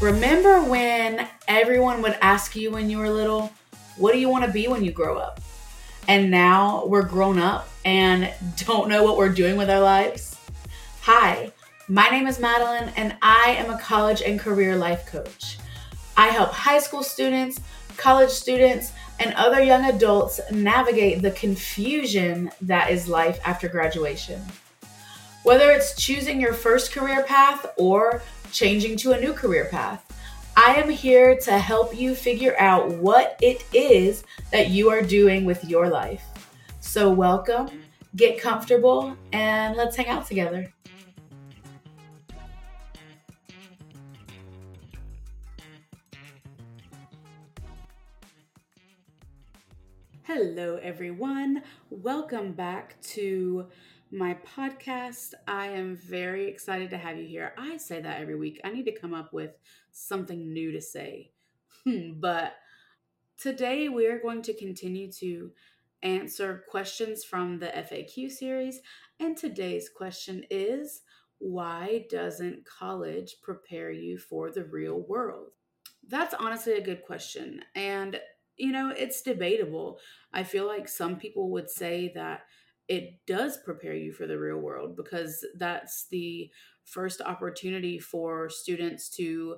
Remember when everyone would ask you when you were little, what do you want to be when you grow up? And now we're grown up and don't know what we're doing with our lives? Hi, my name is Madeline, and I am a college and career life coach. I help high school students, college students, and other young adults navigate the confusion that is life after graduation. Whether it's choosing your first career path or changing to a new career path. I am here to help you figure out what it is that you are doing with your life. So, welcome, get comfortable, and let's hang out together. Hello, everyone. Welcome back to my podcast. I am very excited to have you here. I say that every week. I need to come up with something new to say. Hmm, but today we are going to continue to answer questions from the FAQ series. And today's question is why doesn't college prepare you for the real world? That's honestly a good question. And, you know, it's debatable. I feel like some people would say that it does prepare you for the real world because that's the first opportunity for students to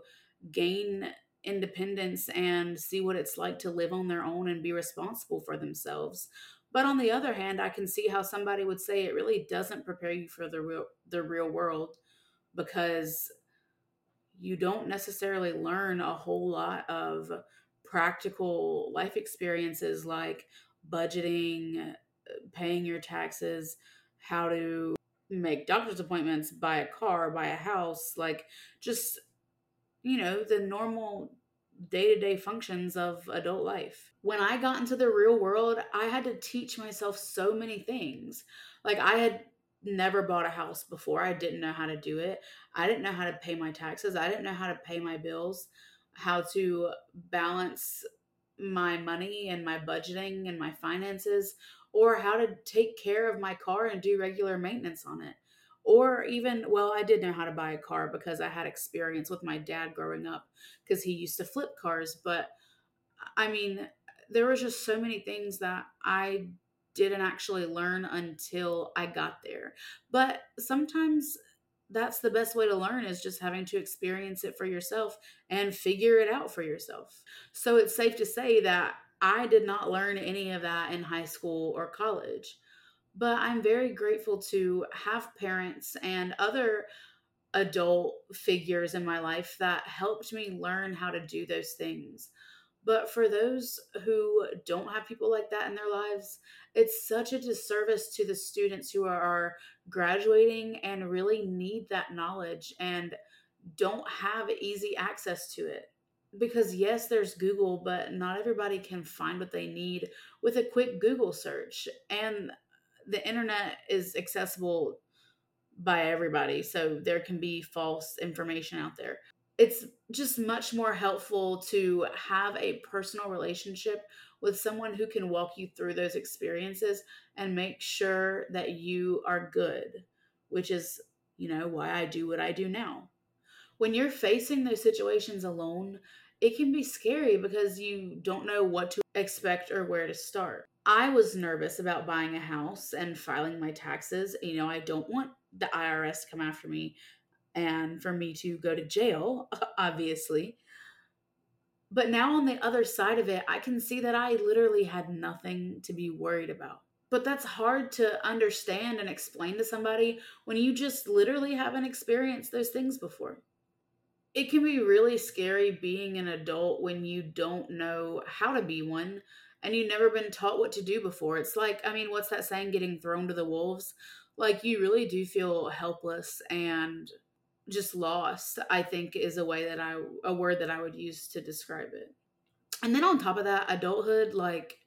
gain independence and see what it's like to live on their own and be responsible for themselves. But on the other hand, I can see how somebody would say it really doesn't prepare you for the real the real world because you don't necessarily learn a whole lot of practical life experiences like budgeting, paying your taxes, how to make doctor's appointments, buy a car, buy a house, like just, you know, the normal day to day functions of adult life. When I got into the real world, I had to teach myself so many things. Like, I had never bought a house before, I didn't know how to do it. I didn't know how to pay my taxes, I didn't know how to pay my bills, how to balance my money and my budgeting and my finances or how to take care of my car and do regular maintenance on it. Or even, well, I did know how to buy a car because I had experience with my dad growing up because he used to flip cars. But I mean, there was just so many things that I didn't actually learn until I got there. But sometimes that's the best way to learn is just having to experience it for yourself and figure it out for yourself. So it's safe to say that I did not learn any of that in high school or college. But I'm very grateful to have parents and other adult figures in my life that helped me learn how to do those things. But for those who don't have people like that in their lives, it's such a disservice to the students who are graduating and really need that knowledge and don't have easy access to it because yes there's google but not everybody can find what they need with a quick google search and the internet is accessible by everybody so there can be false information out there. It's just much more helpful to have a personal relationship with someone who can walk you through those experiences and make sure that you are good which is you know why I do what I do now. When you're facing those situations alone it can be scary because you don't know what to expect or where to start. I was nervous about buying a house and filing my taxes. You know, I don't want the IRS to come after me and for me to go to jail, obviously. But now on the other side of it, I can see that I literally had nothing to be worried about. But that's hard to understand and explain to somebody when you just literally haven't experienced those things before it can be really scary being an adult when you don't know how to be one and you've never been taught what to do before. It's like, I mean, what's that saying, getting thrown to the wolves? Like, you really do feel helpless and just lost, I think is a way that I, a word that I would use to describe it. And then on top of that, adulthood, like,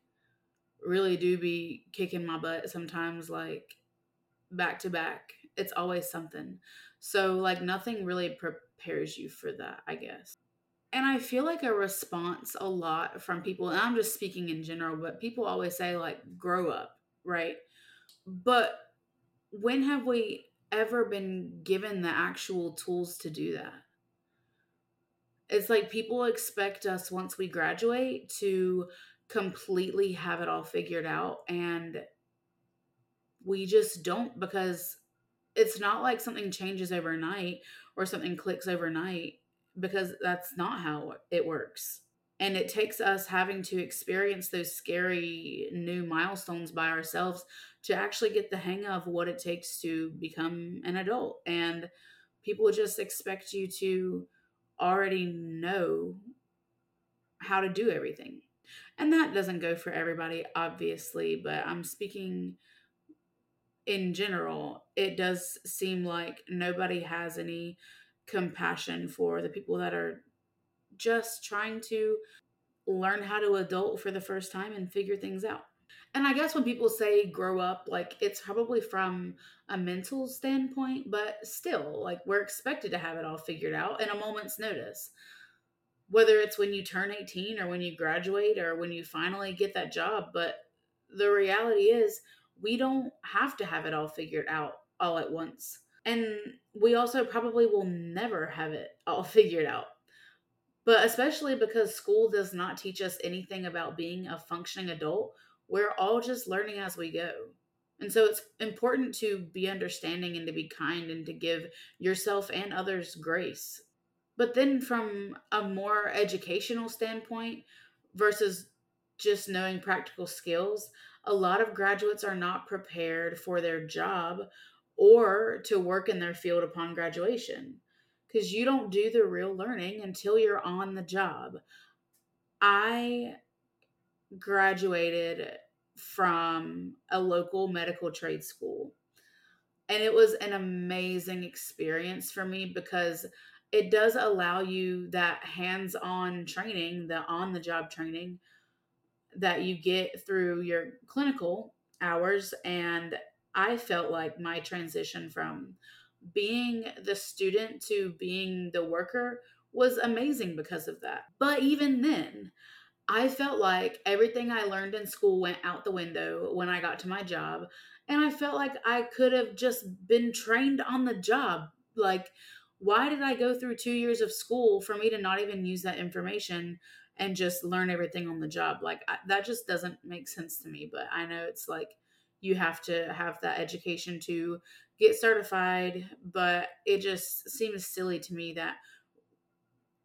really do be kicking my butt sometimes, like, back to back. It's always something. So, like, nothing really prepares you for that, I guess. And I feel like a response a lot from people, and I'm just speaking in general, but people always say, like, grow up, right? But when have we ever been given the actual tools to do that? It's like people expect us once we graduate to completely have it all figured out and we just don't because it's not like something changes overnight or something clicks overnight because that's not how it works. And it takes us having to experience those scary new milestones by ourselves to actually get the hang of what it takes to become an adult. And people just expect you to already know how to do everything. And that doesn't go for everybody, obviously, but I'm speaking in general. It does seem like nobody has any compassion for the people that are just trying to learn how to adult for the first time and figure things out. And I guess when people say grow up, like it's probably from a mental standpoint, but still, like we're expected to have it all figured out in a moment's notice. Whether it's when you turn 18 or when you graduate or when you finally get that job. But the reality is, we don't have to have it all figured out all at once. And we also probably will never have it all figured out. But especially because school does not teach us anything about being a functioning adult, we're all just learning as we go. And so it's important to be understanding and to be kind and to give yourself and others grace. But then, from a more educational standpoint versus just knowing practical skills, a lot of graduates are not prepared for their job or to work in their field upon graduation because you don't do the real learning until you're on the job. I graduated from a local medical trade school. And it was an amazing experience for me because it does allow you that hands on training, the on the job training that you get through your clinical hours. And I felt like my transition from being the student to being the worker was amazing because of that. But even then, I felt like everything I learned in school went out the window when I got to my job. And I felt like I could have just been trained on the job. Like, why did I go through two years of school for me to not even use that information and just learn everything on the job? Like, I, that just doesn't make sense to me. But I know it's like you have to have that education to get certified. But it just seems silly to me that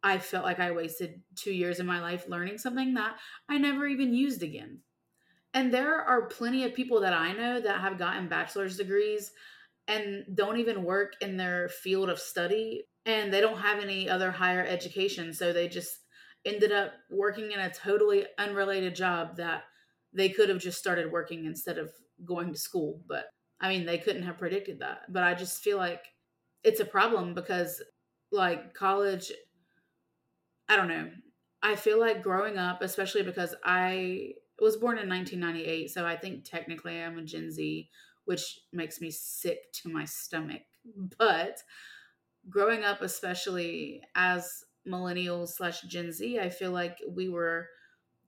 I felt like I wasted two years of my life learning something that I never even used again. And there are plenty of people that I know that have gotten bachelor's degrees and don't even work in their field of study and they don't have any other higher education. So they just ended up working in a totally unrelated job that they could have just started working instead of going to school. But I mean, they couldn't have predicted that. But I just feel like it's a problem because, like, college I don't know. I feel like growing up, especially because I was born in 1998, so I think technically I'm a Gen Z, which makes me sick to my stomach. But growing up, especially as millennials slash Gen Z, I feel like we were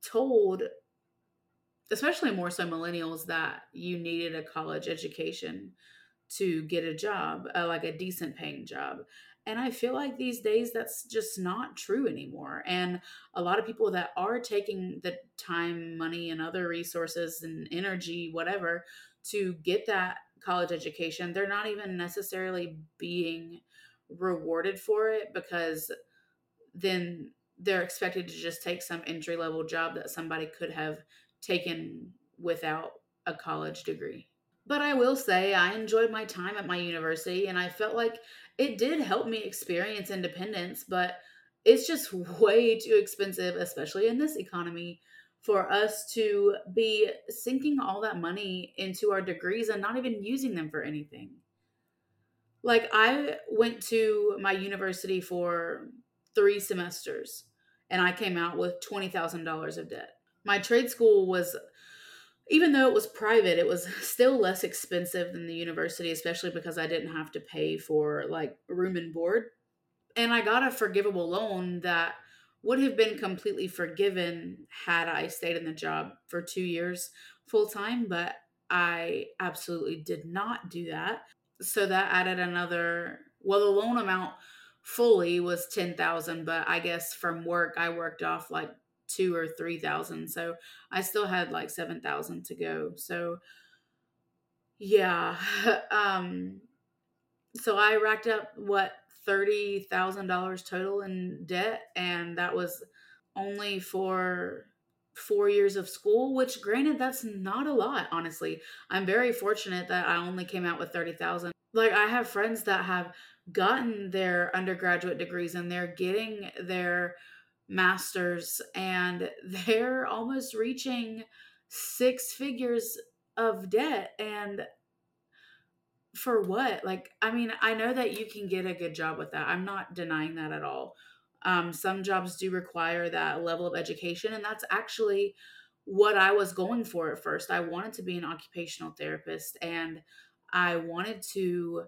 told, especially more so millennials, that you needed a college education to get a job, uh, like a decent paying job. And I feel like these days that's just not true anymore. And a lot of people that are taking the time, money, and other resources and energy, whatever, to get that college education, they're not even necessarily being rewarded for it because then they're expected to just take some entry level job that somebody could have taken without a college degree. But I will say, I enjoyed my time at my university and I felt like it did help me experience independence, but it's just way too expensive, especially in this economy, for us to be sinking all that money into our degrees and not even using them for anything. Like, I went to my university for three semesters and I came out with $20,000 of debt. My trade school was even though it was private, it was still less expensive than the university, especially because I didn't have to pay for like room and board. And I got a forgivable loan that would have been completely forgiven had I stayed in the job for two years full time, but I absolutely did not do that. So that added another, well, the loan amount fully was 10,000, but I guess from work I worked off like 2 or 3,000. So I still had like 7,000 to go. So yeah, um so I racked up what $30,000 total in debt and that was only for four years of school, which granted, that's not a lot, honestly. I'm very fortunate that I only came out with 30,000. Like, I have friends that have gotten their undergraduate degrees and they're getting their masters and they're almost reaching six figures of debt. And for what? Like, I mean, I know that you can get a good job with that. I'm not denying that at all. Um, some jobs do require that level of education, and that's actually what I was going for at first. I wanted to be an occupational therapist, and I wanted to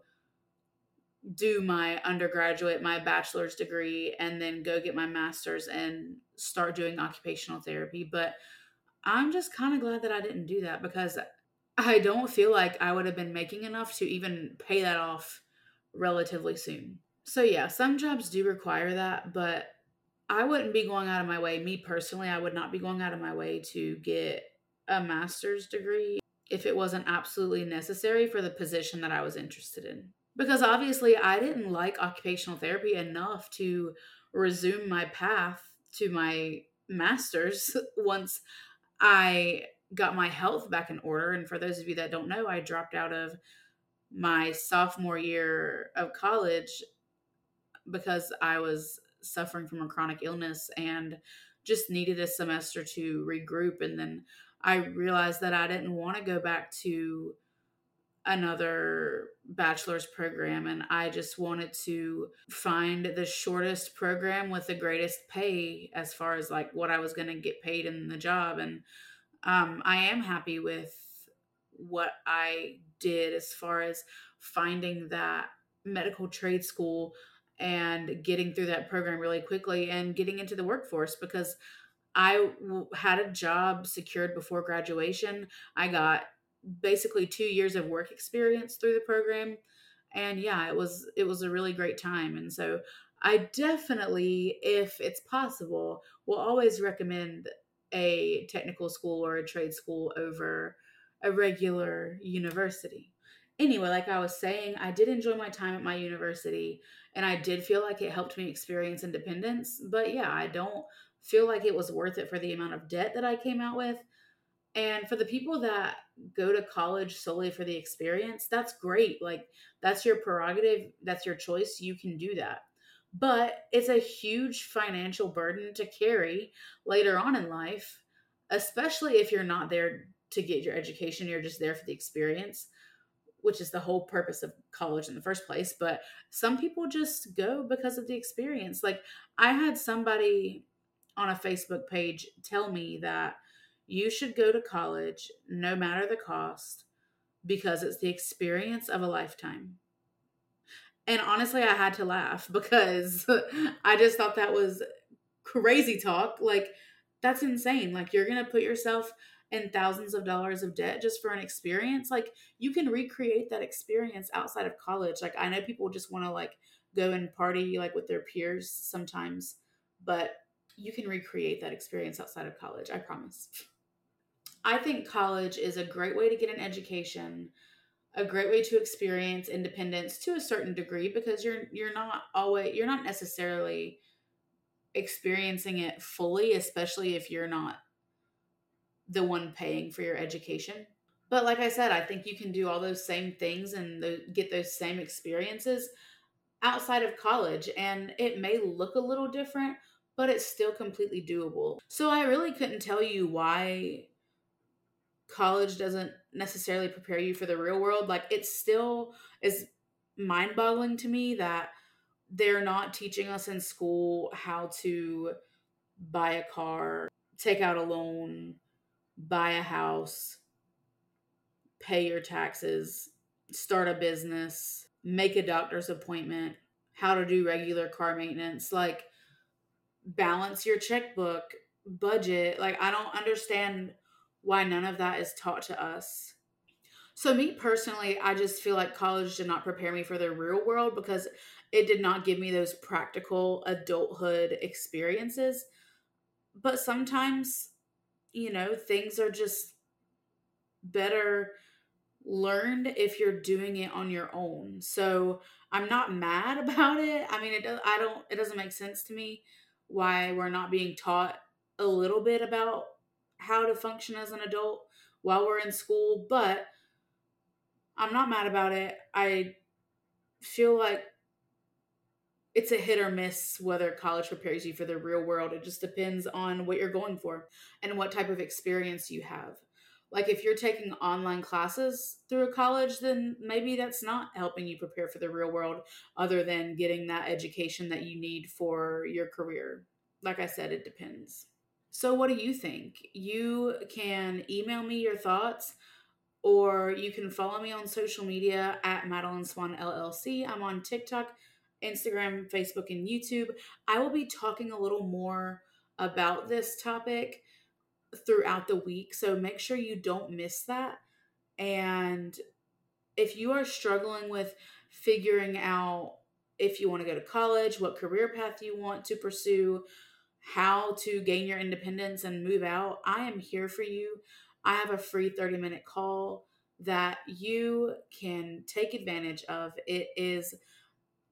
do my undergraduate, my bachelor's degree, and then go get my master's and start doing occupational therapy. But I'm just kind of glad that I didn't do that because I don't feel like I would have been making enough to even pay that off relatively soon. So yeah, some jobs do require that, but I wouldn't be going out of my way, me personally, I would not be going out of my way to get a master's degree if it wasn't absolutely necessary for the position that I was interested in. Because obviously, I didn't like occupational therapy enough to resume my path to my master's once I got my health back in order. And for those of you that don't know, I dropped out of my sophomore year of college because I was suffering from a chronic illness and just needed a semester to regroup. And then I realized that I didn't want to go back to another bachelor's program and I just wanted to find the shortest program with the greatest pay as far as like what I was going to get paid in the job and um, I am happy with what I did as far as finding that medical trade school and getting through that program really quickly and getting into the workforce because I had a job secured before graduation. I got basically 2 years of work experience through the program and yeah, it was it was a really great time and so I definitely if it's possible will always recommend a technical school or a trade school over a regular university anyway, like I was saying, I did enjoy my time at my university and I did feel like it helped me experience independence. But yeah, I don't feel like it was worth it for the amount of debt that I came out with. And for the people that go to college solely for the experience, that's great. Like, that's your prerogative, that's your choice. You can do that. But it's a huge financial burden to carry later on in life, especially if you're not there to get your education, you're just there for the experience which is the whole purpose of college in the first place. But some people just go because of the experience. Like I had somebody on a Facebook page tell me that you should go to college no matter the cost because it's the experience of a lifetime. And honestly, I had to laugh because I just thought that was crazy talk. Like, that's insane. Like, you're going to put yourself in thousands of dollars of debt just for an experience like you can recreate that experience outside of college like i know people just want to like go and party like with their peers sometimes but you can recreate that experience outside of college i promise i think college is a great way to get an education a great way to experience independence to a certain degree because you're you're not always you're not necessarily experiencing it fully especially if you're not the one paying for your education. But like I said, I think you can do all those same things and the, get those same experiences outside of college. And it may look a little different, but it's still completely doable. So I really couldn't tell you why college doesn't necessarily prepare you for the real world. Like it still is mind boggling to me that they're not teaching us in school how to buy a car, take out a loan, buy a house, pay your taxes, start a business, make a doctor's appointment, how to do regular car maintenance, like balance your checkbook, budget. Like, I don't understand why none of that is taught to us. So, me personally, I just feel like college did not prepare me for the real world because it did not give me those practical adulthood experiences. But sometimes, you know, things are just better learned if you're doing it on your own. So I'm not mad about it. I mean, it does. I don't. It doesn't make sense to me why we're not being taught a little bit about how to function as an adult while we're in school. But I'm not mad about it. I feel like it's a hit or miss whether college prepares you for the real world. It just depends on what you're going for and what type of experience you have. Like if you're taking online classes through a college, then maybe that's not helping you prepare for the real world other than getting that education that you need for your career. Like I said, it depends. So, what do you think? You can email me your thoughts or you can follow me on social media at Madeline Swann LLC. I'm on TikTok, Instagram, Facebook, and YouTube. I will be talking a little more about this topic throughout the week. So make sure you don't miss that. And if you are struggling with figuring out if you want to go to college, what career path you want to pursue, how to gain your independence and move out, I am here for you. I have a free 30 minute call that you can take advantage of. It is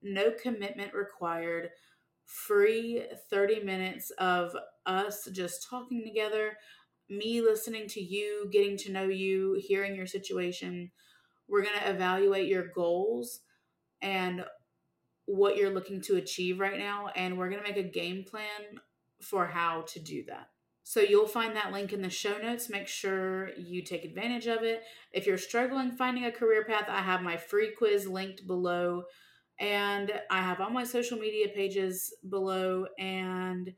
no commitment required, free 30 minutes of us just talking together, me listening to you, getting to know you, hearing your situation. We're going to evaluate your goals and what you're looking to achieve right now. And we're going to make a game plan for how to do that. So you'll find that link in the show notes. Make sure you take advantage of it. If you're struggling finding a career path, I have my free quiz linked below. And I have all my social media pages below. And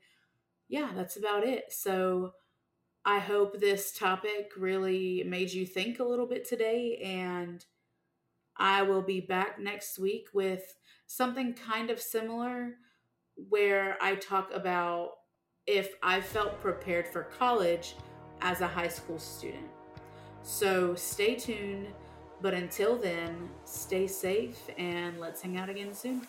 yeah, that's about it. So I hope this topic really made you think a little bit today. And I will be back next week with something kind of similar where I talk about if I felt prepared for college as a high school student. So stay tuned. But until then, stay safe and let's hang out again soon.